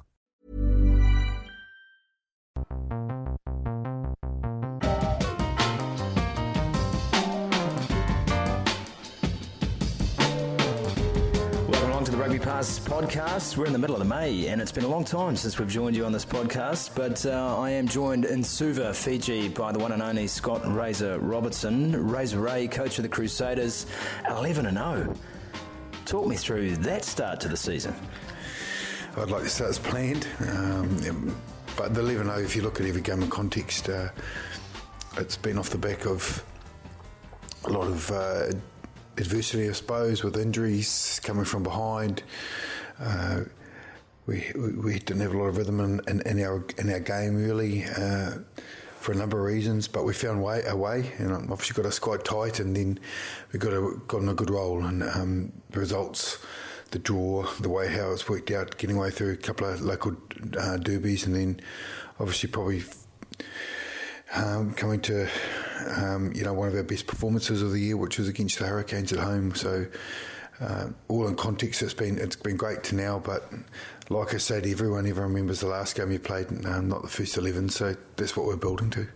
Welcome podcast. We're in the middle of May, and it's been a long time since we've joined you on this podcast. But uh, I am joined in Suva, Fiji, by the one and only Scott Razor Robertson, Razor Ray, coach of the Crusaders, 11 and 0. Talk me through that start to the season. I'd like to say it's planned, um, but the 11 0, if you look at every game in context, uh, it's been off the back of a lot of uh, adversity, I suppose, with injuries coming from behind. Uh, we, we didn't have a lot of rhythm in, in, in our in our game really uh, for a number of reasons, but we found way a way, and obviously got us quite tight, and then we got a, got on a good roll, and um, the results. The draw, the way how it's worked out, getting away through a couple of local uh, derbies, and then obviously probably um, coming to um, you know one of our best performances of the year, which was against the Hurricanes at home. So uh, all in context, it's been it's been great to now. But like I said, everyone ever remembers the last game you played, um, not the first eleven. So that's what we're building to.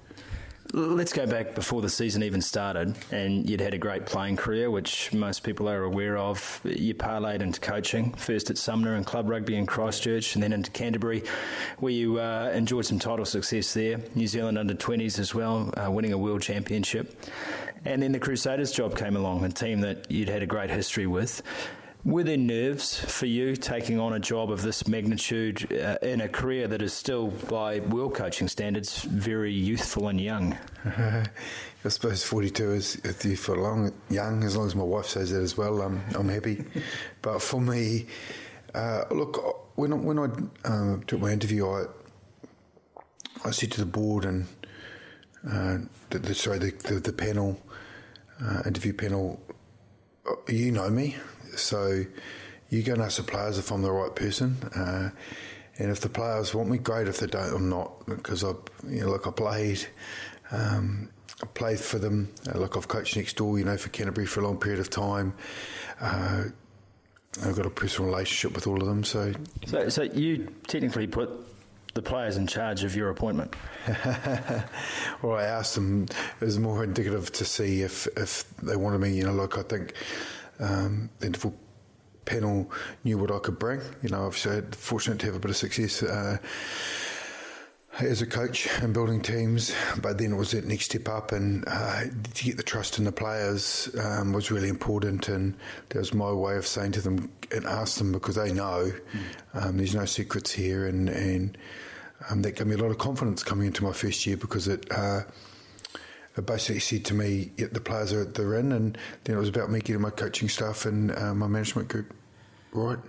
Let's go back before the season even started, and you'd had a great playing career, which most people are aware of. You parlayed into coaching, first at Sumner and club rugby in Christchurch, and then into Canterbury, where you uh, enjoyed some title success there. New Zealand under 20s as well, uh, winning a world championship. And then the Crusaders job came along, a team that you'd had a great history with. Were there nerves for you taking on a job of this magnitude uh, in a career that is still, by world coaching standards, very youthful and young? I suppose 42 is youthful long, young, as long as my wife says that as well, I'm, I'm happy. but for me, uh, look, when I, when I um, took my interview, I, I said to the board and uh, the, the, sorry, the, the, the panel, uh, interview panel, "Uh, you know me, so you're go and ask the players if I'm the right person. Uh, and if the players want me, great. If they don't, I'm not because I, you know, like I played, um, I played for them. Uh, like I've coached next door, you know, for Canterbury for a long period of time. Uh, I've got a personal relationship with all of them. So, So, so you technically put the players in charge of your appointment. well, I asked them. It was more indicative to see if if they wanted me. You know, like I think um, the interval panel knew what I could bring. You know, obviously, I had fortunate to have a bit of success. Uh, as a coach and building teams, but then it was that next step up, and uh, to get the trust in the players um, was really important. And that was my way of saying to them and ask them because they know um, there's no secrets here, and and um, that gave me a lot of confidence coming into my first year because it. Uh, it basically said to me, yeah, the are they're in, and then it was about me getting my coaching staff and uh, my management group right.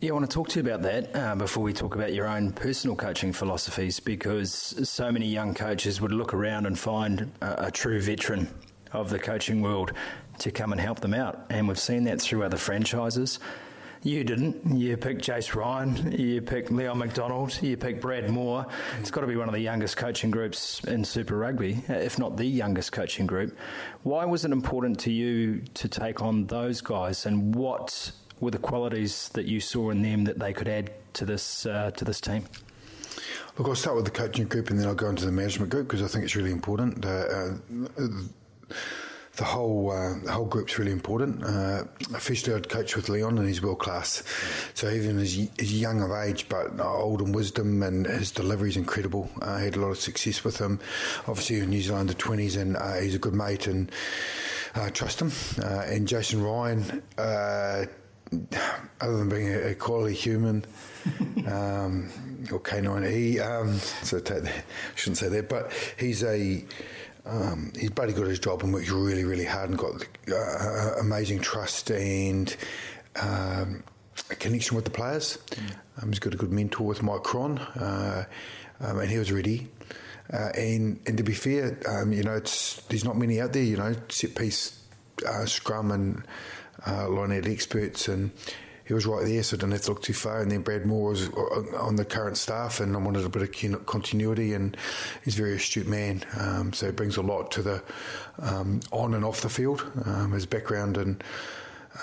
Yeah, I want to talk to you about that uh, before we talk about your own personal coaching philosophies because so many young coaches would look around and find a, a true veteran of the coaching world to come and help them out. And we've seen that through other franchises. You didn't. You picked Jace Ryan, you picked Leon McDonald, you picked Brad Moore. It's got to be one of the youngest coaching groups in Super Rugby, if not the youngest coaching group. Why was it important to you to take on those guys and what were the qualities that you saw in them that they could add to this uh, to this team? Look, I'll start with the coaching group and then I'll go into the management group because I think it's really important. Uh, uh, the whole uh, the whole group's really important. Uh, officially, I'd coach with Leon, and he's world class. So even as he's young of age, but old in wisdom, and his delivery is incredible. Uh, I had a lot of success with him. Obviously, in New Zealand, the twenties, and uh, he's a good mate, and uh, trust him. Uh, and Jason Ryan, other than being a, a quality human. um, or K9E, um, so take that, I shouldn't say that, but he's a um, he's bloody good at his job and works really, really hard and got uh, amazing trust and um, a connection with the players. Mm. Um, he's got a good mentor with Mike Cron, uh, um, and he was ready. Uh, and and to be fair, um, you know, it's there's not many out there. You know, set piece, uh, scrum, and uh, line out experts, and he was right there, so I didn't have to look too far. And then Brad Moore was on the current staff, and I wanted a bit of continuity. And he's a very astute man, um, so he brings a lot to the um, on and off the field. Um, his background and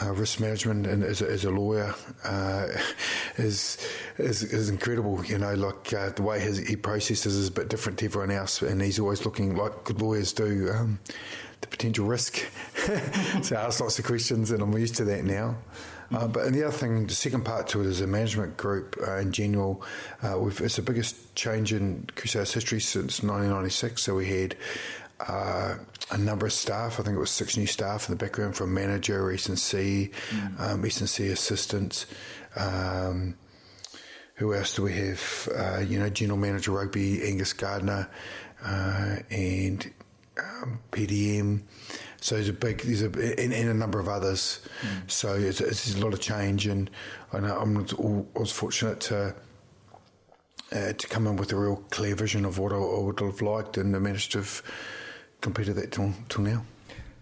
uh, risk management and as a, as a lawyer uh, is, is, is incredible. You know, like uh, the way his, he processes is a bit different to everyone else, and he's always looking like good lawyers do. Um, the potential risk. so ask lots of questions, and I'm used to that now. Uh, but and the other thing, the second part to it is a management group uh, in general. Uh, it's the biggest change in Crusaders history since 1996. So we had uh, a number of staff. I think it was six new staff in the background from manager, S&C, mm. um, S&C assistants. Um, who else do we have? Uh, you know, general manager rugby Angus Gardner uh, and um, PDM. So there's a big, there's a, and, and a number of others. Mm. So it's, it's, a lot of change, and I know I'm I was fortunate to uh, to come in with a real clear vision of what I, I would have liked, and I managed to have completed that till, till now.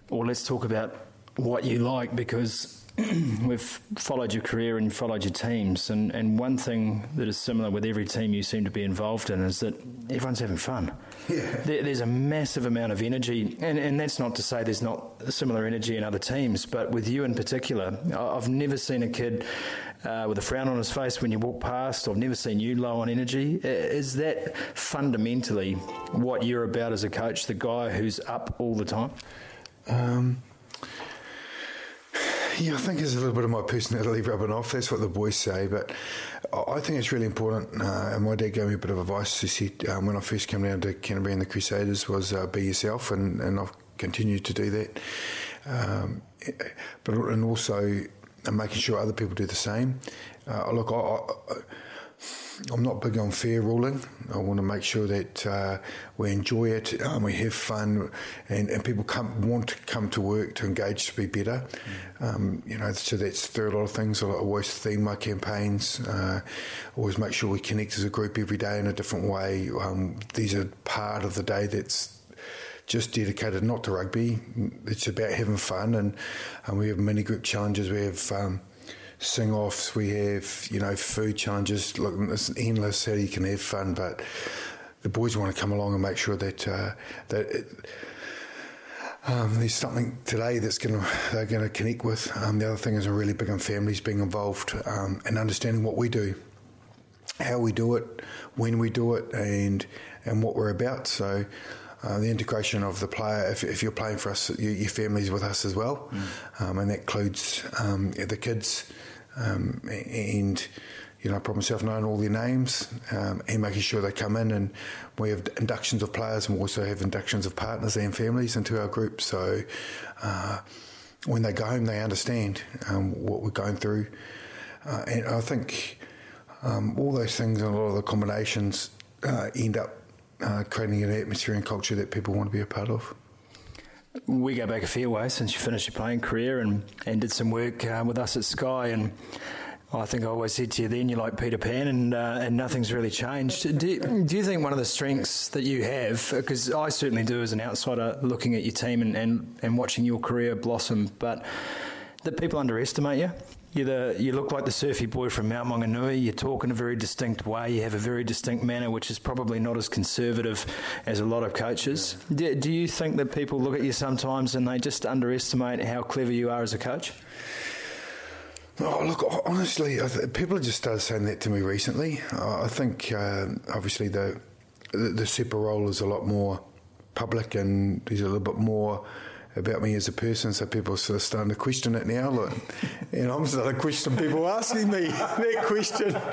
Well, let's talk about what you like because we've followed your career and followed your teams, and, and one thing that is similar with every team you seem to be involved in is that everyone's having fun. Yeah. There, there's a massive amount of energy, and, and that's not to say there's not similar energy in other teams, but with you in particular, I've never seen a kid uh, with a frown on his face when you walk past. I've never seen you low on energy. Is that fundamentally what you're about as a coach, the guy who's up all the time? Um, yeah, I think it's a little bit of my personality rubbing off. That's what the boys say. But I think it's really important. Uh, and my dad gave me a bit of advice. He said um, when I first came down to Canterbury and the Crusaders was uh, be yourself, and, and I've continued to do that. Um, but and also making sure other people do the same. Uh, look, I, I I'm not big on fair ruling. I want to make sure that uh, we enjoy it, um, we have fun, and, and people come, want to come to work to engage to be better. Mm. Um, you know, so that's through a lot of things. I always theme my campaigns. Uh, always make sure we connect as a group every day in a different way. Um, these are part of the day that's just dedicated not to rugby. It's about having fun, and, and we have mini group challenges. We have um, sing offs, we have, you know, food challenges. Look, it's endless how you can have fun, but the boys want to come along and make sure that, uh, that it, um, there's something today that's going to they're going to connect with. Um, the other thing is I'm really big on families being involved um, and understanding what we do, how we do it, when we do it, and and what we're about. So. Uh, the integration of the player, if, if you're playing for us, your, your family's with us as well, mm. Um, and that includes um, the kids, um, and you know, I promise myself knowing all their names um, and making sure they come in. And we have inductions of players, and we also have inductions of partners and families into our group. So uh, when they go home, they understand um, what we're going through. Uh, and I think um, all those things and a lot of the combinations uh, end up uh, creating an atmosphere and culture that people want to be a part of. We go back a fair way since you finished your playing career and, and did some work uh, with us at Sky. And I think I always said to you then, you're like Peter Pan and, uh, and nothing's really changed. Do, do you think one of the strengths that you have, because I certainly do as an outsider looking at your team and, and, and watching your career blossom, but that people underestimate you? You the you look like the surfy boy from Mount Maunganui. You talk in a very distinct way. You have a very distinct manner, which is probably not as conservative as a lot of coaches. Do, do you think that people look at you sometimes and they just underestimate how clever you are as a coach? Oh, look, honestly, people have just started saying that to me recently. I think, uh, obviously, the, the, the super role is a lot more public and there's a little bit more about me as a person. So people are sort of starting to question it now. Like, and I'm starting to question people asking me that question. and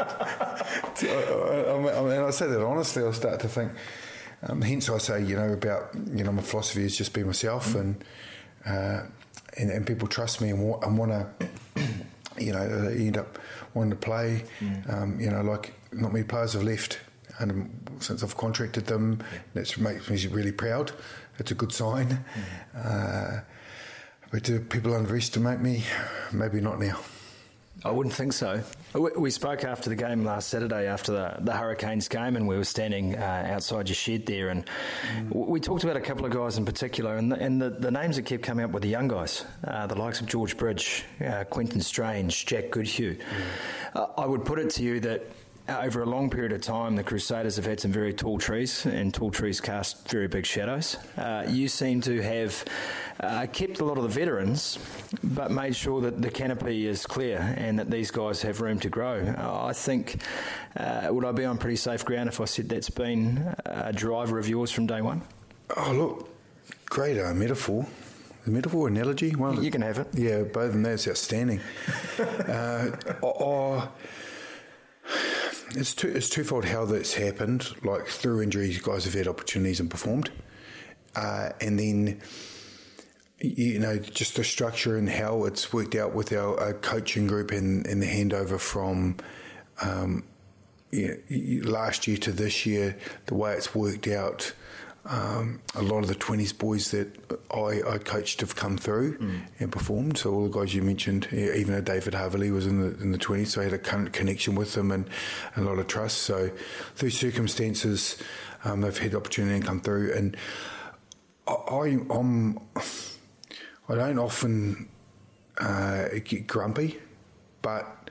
I say that honestly, I start to think. Um, hence, I say, you know, about you know, my philosophy is just be myself, and, uh, and and people trust me and want to, you know, end up wanting to play. Mm. Um, you know, like not many players have left and since I've contracted them, yeah. that makes me really proud. It's a good sign. Mm. Uh, but do people underestimate me? Maybe not now. I wouldn't think so. We spoke after the game last Saturday, after the, the Hurricanes game, and we were standing uh, outside your shed there, and mm. we talked about a couple of guys in particular, and the, and the, the names that kept coming up were the young guys, uh, the likes of George Bridge, uh, Quinten Strange, Jack Goodhue. Mm. I would put it to you that over a long period of time, the Crusaders have had some very tall trees, and tall trees cast very big shadows. Uh, you seem to have uh, kept a lot of the veterans, but made sure that the canopy is clear and that these guys have room to grow. I think, uh, would I be on pretty safe ground if I said that's been a driver of yours from day one? Oh, look, great uh, metaphor. The metaphor, analogy? Well, you can have it. Yeah, both of them, that's outstanding. uh, oh, it's two, it's twofold how that's happened. Like through injuries, guys have had opportunities and performed, uh, and then you know just the structure and how it's worked out with our, our coaching group and, and the handover from. Um, you know, last year to this year, the way it's worked out, um, a lot of the 20s boys that I, I coached have come through mm. and performed. So all the guys you mentioned, even a David Havili was in the in the 20s, so I had a connection with them and, and a lot of trust. So through circumstances, um, they've had the opportunity to come through. And I, I, I'm, I don't often uh, get grumpy, but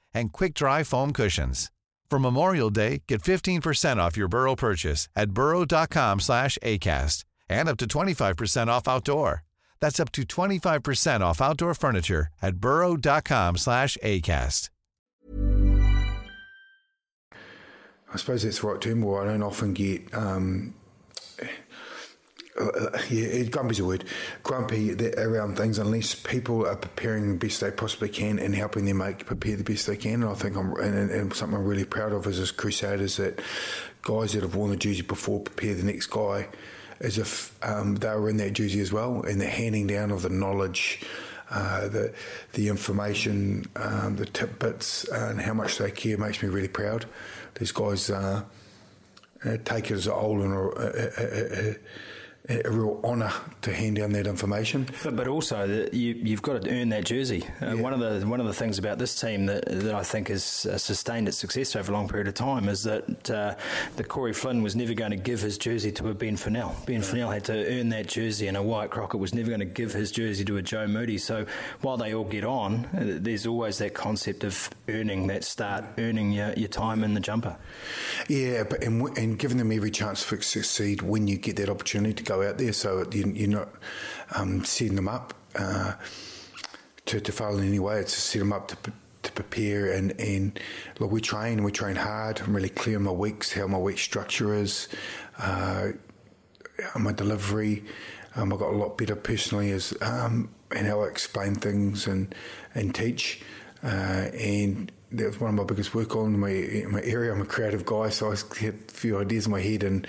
and quick-dry foam cushions. For Memorial Day, get 15% off your Burrow purchase at burrow.com slash ACAST and up to 25% off outdoor. That's up to 25% off outdoor furniture at burrow.com slash ACAST. I suppose the right term, where I don't often get um, uh, yeah, grumpy's a word. Grumpy around things unless people are preparing the best they possibly can and helping them make prepare the best they can. And I think I'm and, and something I'm really proud of is this Crusaders that guys that have worn the jersey before prepare the next guy as if um, they were in that jersey as well, and the handing down of the knowledge. Uh, the the information, um, the tidbits, uh, and how much they care makes me really proud. These guys uh, uh take it as a whole and a, real honour to hand down that information. But, but also, you, have got to earn that jersey. Uh, yeah. One of the one of the things about this team that, that I think has uh, sustained its success over a long period of time is that uh, the Corey Flynn was never going to give his jersey to a Ben Funnell. Ben yeah. Funnell had to earn that jersey, and a Wyatt Crockett was never going to give his jersey to a Joe Moody. So while they all get on, uh, there's always that concept of earning that start, earning your, your time in the jumper. Yeah, but and, and giving them every chance to succeed when you get that opportunity to go out there, so you, are not um, setting them up uh, to, to fail in any way. It's to set them up to, to prepare and, and look, we train, we train hard. I'm really clear on my weeks, how my week structure is, uh, my delivery. Um, I got a lot better personally as um, and how I explain things and and teach. Uh, and that was one of my biggest work on my my area. I'm a creative guy, so I had a few ideas in my head and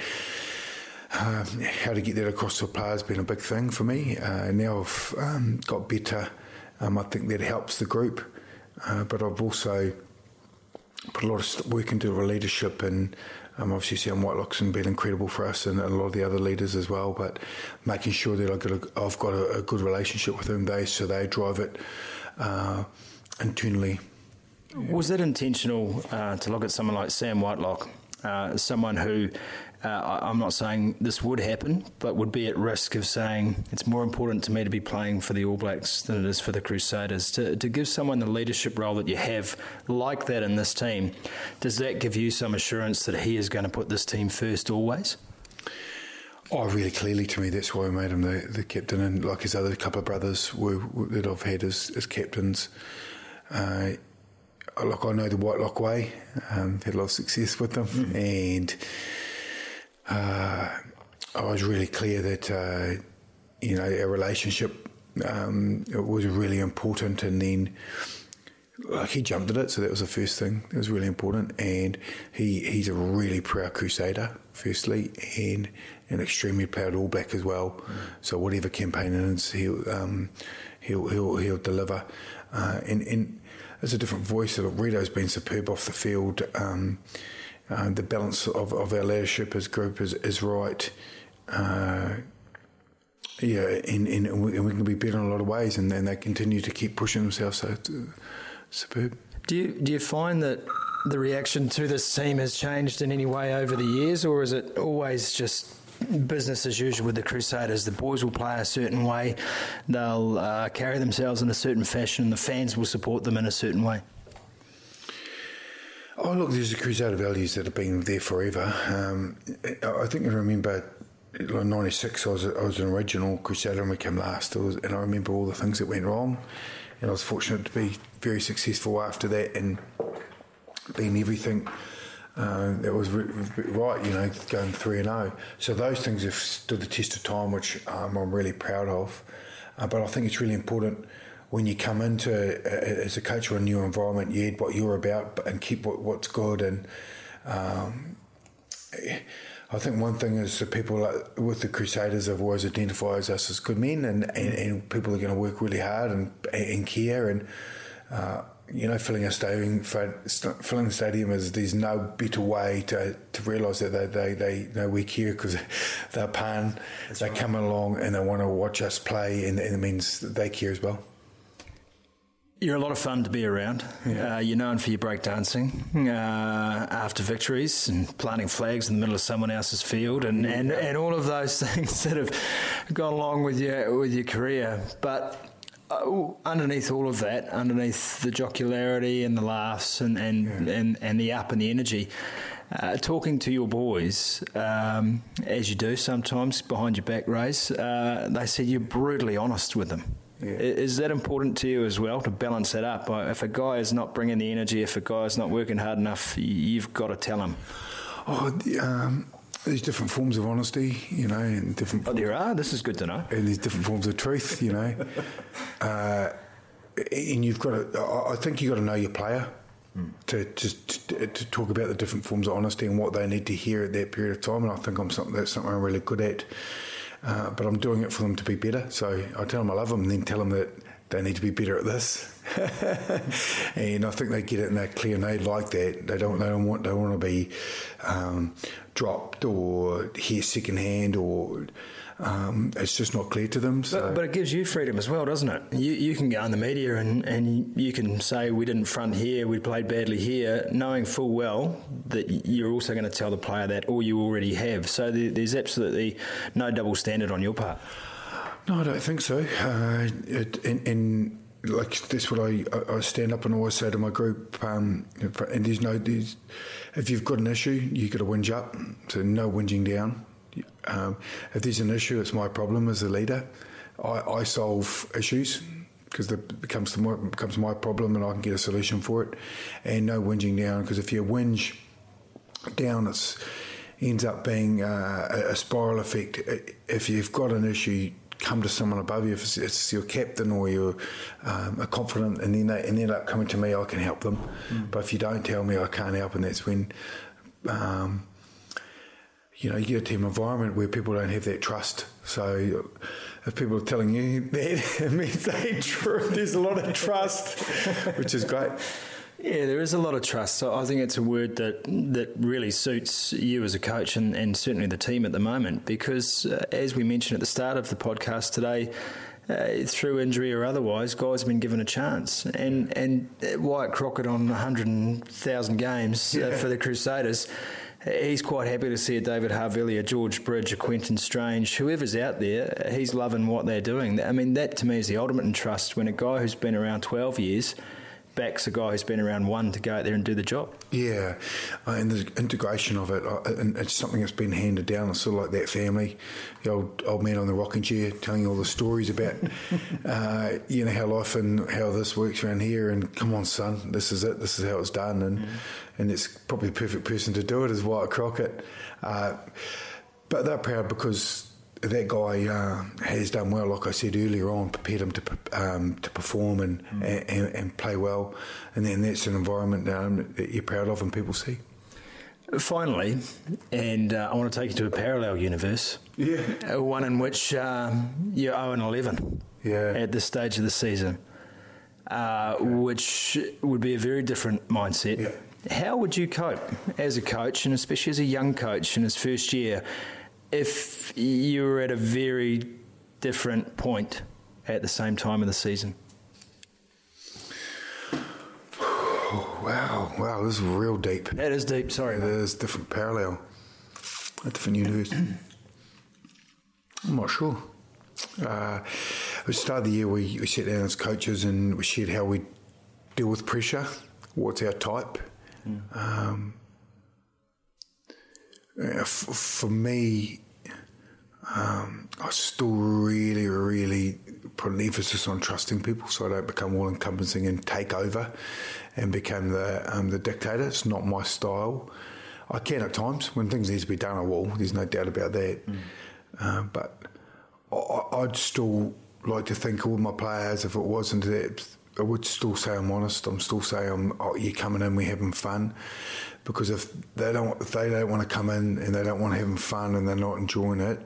uh, how to get that across to a player has been a big thing for me. Uh, now I've um, got better. Um, I think that helps the group, uh, but I've also put a lot of work into leadership and. Um, obviously, Sam Whitelock's been incredible for us and, and, a lot of the other leaders as well. But making sure that I've got a, I've got a, a good relationship with them, they so they drive it uh, internally. Was that intentional uh, to look at someone like Sam Whitelock, uh, someone who uh, I'm not saying this would happen, but would be at risk of saying it's more important to me to be playing for the All Blacks than it is for the Crusaders. To, to give someone the leadership role that you have, like that in this team, does that give you some assurance that he is going to put this team first always? Oh, really clearly to me, that's why I made him the, the captain, and like his other couple of brothers were, that I've had as, as captains. Uh, like I know the White Whitelock way, um, had a lot of success with them, mm. and uh, I was really clear that uh, you know our relationship um, was really important, and then like he jumped at it, so that was the first thing. That was really important, and he he's a really proud Crusader, firstly, and an extremely proud All Black as well. Mm. So whatever campaign is, he'll um, he'll, he'll he'll deliver, uh, and and there's a different voice. Rito's been superb off the field. Um, uh, the balance of, of our leadership as group is is right. Uh, yeah, and, and, we, can be better in a lot of ways, and, then they continue to keep pushing themselves. So uh, superb. Do you do you find that the reaction to this team has changed in any way over the years, or is it always just business as usual with the Crusaders. The boys will play a certain way, they'll uh, carry themselves in a certain fashion, the fans will support them in a certain way. Oh, look, there's the Crusader values that have been there forever. Um, I think I remember in 96, I was, I was an original Crusader and we came last. Was, and I remember all the things that went wrong. And I was fortunate to be very successful after that and being everything uh, that was right, you know, going 3 and 0. So those things have stood the test of time, which um, I'm really proud of. Uh, but I think it's really important when you come into uh, as a coach or a new environment, you add what you're about and keep what, what's good. And um, I think one thing is the people like, with the Crusaders have always identified us as good men, and, and, and people are going to work really hard and, and care. And uh, you know, filling a stadium, filling the stadium is there's no better way to, to realise that they, they, they know we care because they're paying, That's they right. come along and they want to watch us play, and, and it means they care as well. You're a lot of fun to be around. Yeah. Uh, you're known for your breakdancing uh, after victories and planting flags in the middle of someone else's field and, and, and all of those things that have gone along with your with your career. But underneath all of that, underneath the jocularity and the laughs and and, yeah. and, and the up and the energy, uh, talking to your boys, um, as you do sometimes behind your back, Rays, uh, they said you're brutally honest with them. Yeah. Is that important to you as well to balance that up? If a guy is not bringing the energy, if a guy is not working hard enough, you've got to tell him. Oh, um, there's different forms of honesty, you know, and different. Oh, there are. This is good to know. And there's different forms of truth, you know. uh, and you've got to. I think you've got to know your player. Mm. To, to, to talk about the different forms of honesty and what they need to hear at that period of time, and I think I'm something that's something I'm really good at. Uh, but I'm doing it for them to be better. So I tell them I love them, and then tell them that they need to be better at this. and I think they get it in that clear, and they like that. They don't. They don't want. They want to be um, dropped or hear secondhand or um, it's just not clear to them. So. But, but, it gives you freedom as well, doesn't it? You, you can go in the media and, and you can say we didn't front here, we played badly here, knowing full well that you're also going to tell the player that, or you already have. So there, there's absolutely no double standard on your part. No, I don't think so. Uh, it, in, in like this, what I, I stand up and always say to my group, um, and there's no, there's, if you've got an issue, you got to whinge up, so no whinging down. Um, if there's an issue, it's my problem as a leader. I, I solve issues because it becomes, the, becomes my problem and I can get a solution for it. And no whinging down because if you whinge down, it ends up being uh, a spiral effect. If you've got an issue, come to someone above you. If it's, your captain or you're um, a confidant, and then they and end up coming to me, I can help them. Mm. But if you don't tell me, I can't help, and that's when. Um, you know, you get a team environment where people don't have that trust. So if people are telling you that, it means they true. There's a lot of trust, which is great. Yeah, there is a lot of trust. So I think it's a word that that really suits you as a coach and, and certainly the team at the moment because, uh, as we mentioned at the start of the podcast today, uh, through injury or otherwise, guys have been given a chance. And and Wyatt Crockett on 100,000 games uh, for the Crusaders he's quite happy to see a David Havili, a George Bridge, a Quinten Strange, whoever's out there, he's loving what they're doing. I mean, that to me is the ultimate in trust when a guy who's been around 12 years backs a guy who's been around one to go out there and do the job. Yeah, uh, and the integration of it, uh, and it's something that's been handed down. It's sort of like that family, the old old man on the rocking chair telling all the stories about, uh, you know, how life and how this works around here. And come on, son, this is it. This is how it's done. And mm. and it's probably the perfect person to do it is Wyatt Crockett. Uh, but they're proud because that guy uh, has done well, like I said earlier on, prepared him to um, to perform and, mm. and, and play well, and then that's an environment um, that you're proud of and people see. Finally, and uh, I want to take you to a parallel universe. Yeah, uh, one in which um, you're 0 and 11. Yeah. at this stage of the season, uh, okay. which would be a very different mindset. Yeah. How would you cope as a coach, and especially as a young coach in his first year? If you were at a very different point at the same time of the season? wow, wow, this is real deep. That is deep, sorry. It is different parallel, a different universe. I'm not sure. Uh, at the start of the year, we, we sat down as coaches and we shared how we deal with pressure, what's our type. Mm. Um, uh, for me, um, I still really, really put an emphasis on trusting people, so I don't become all encompassing and take over and become the um, the dictator. It's not my style. I can at times when things need to be done. I will. There's no doubt about that. Mm. Uh, but I, would still like to think all my players. If it wasn't that, I would still say I'm honest. I'm still saying I'm. Oh, you're coming in. We're having fun because if they don't if they don't want to come in and they don't want to have fun and they're not enjoying it,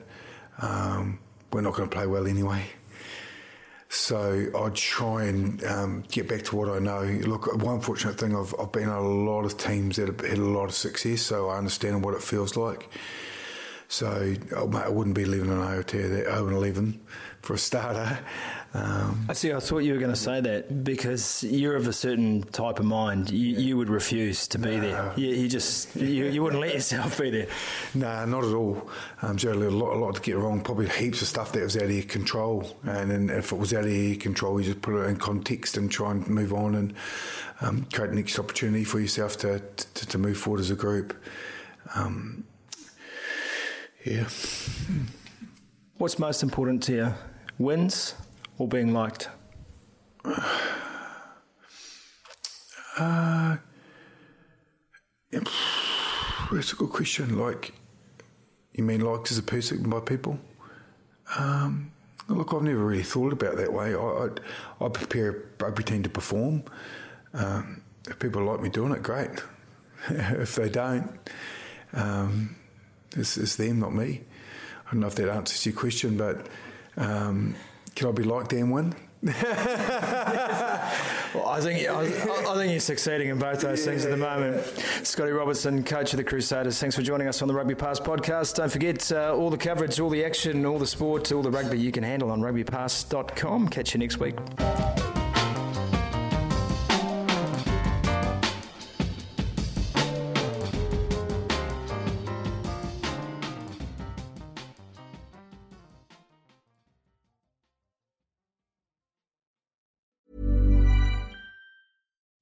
um, we're not going to play well anyway. So I'd try and um, get back to what I know. Look, one fortunate thing, I've, I've been on a lot of teams that have had a lot of success, so I understand what it feels like. So I wouldn't be living in a hotel that 0 11 for a starter. Um, I see. I thought you were going to say that because you're of a certain type of mind. You, yeah. you would refuse to be no. there. You, you just you, you, wouldn't let yourself be there. No, nah, not at all. Um, Joe, a lot, a lot to get wrong. Probably heaps of stuff that was out of your control. And then if it was out of your control, you just put it in context and try and move on and um, create an next opportunity for yourself to, to, to move forward as a group. Um, yeah. What's most important to you? Wins or being liked? Uh, it's a good question. Like, you mean liked as a person by people? Um, look, I've never really thought about that way. I, I, I prepare rugby team to perform. Um, if people like me doing it, great. if they don't, um, it's, it's, them, not me. I don't know if that answers your question, but um, can I be like Dan Wynn? well, I think I, I, think you're succeeding in both those yeah, things at the moment. Scotty Robertson, coach of the Crusaders. Thanks for joining us on the Rugby Pass podcast. Don't forget uh, all the coverage, all the action, all the sport, all the rugby you can handle on rugbypass.com. Catch you next week.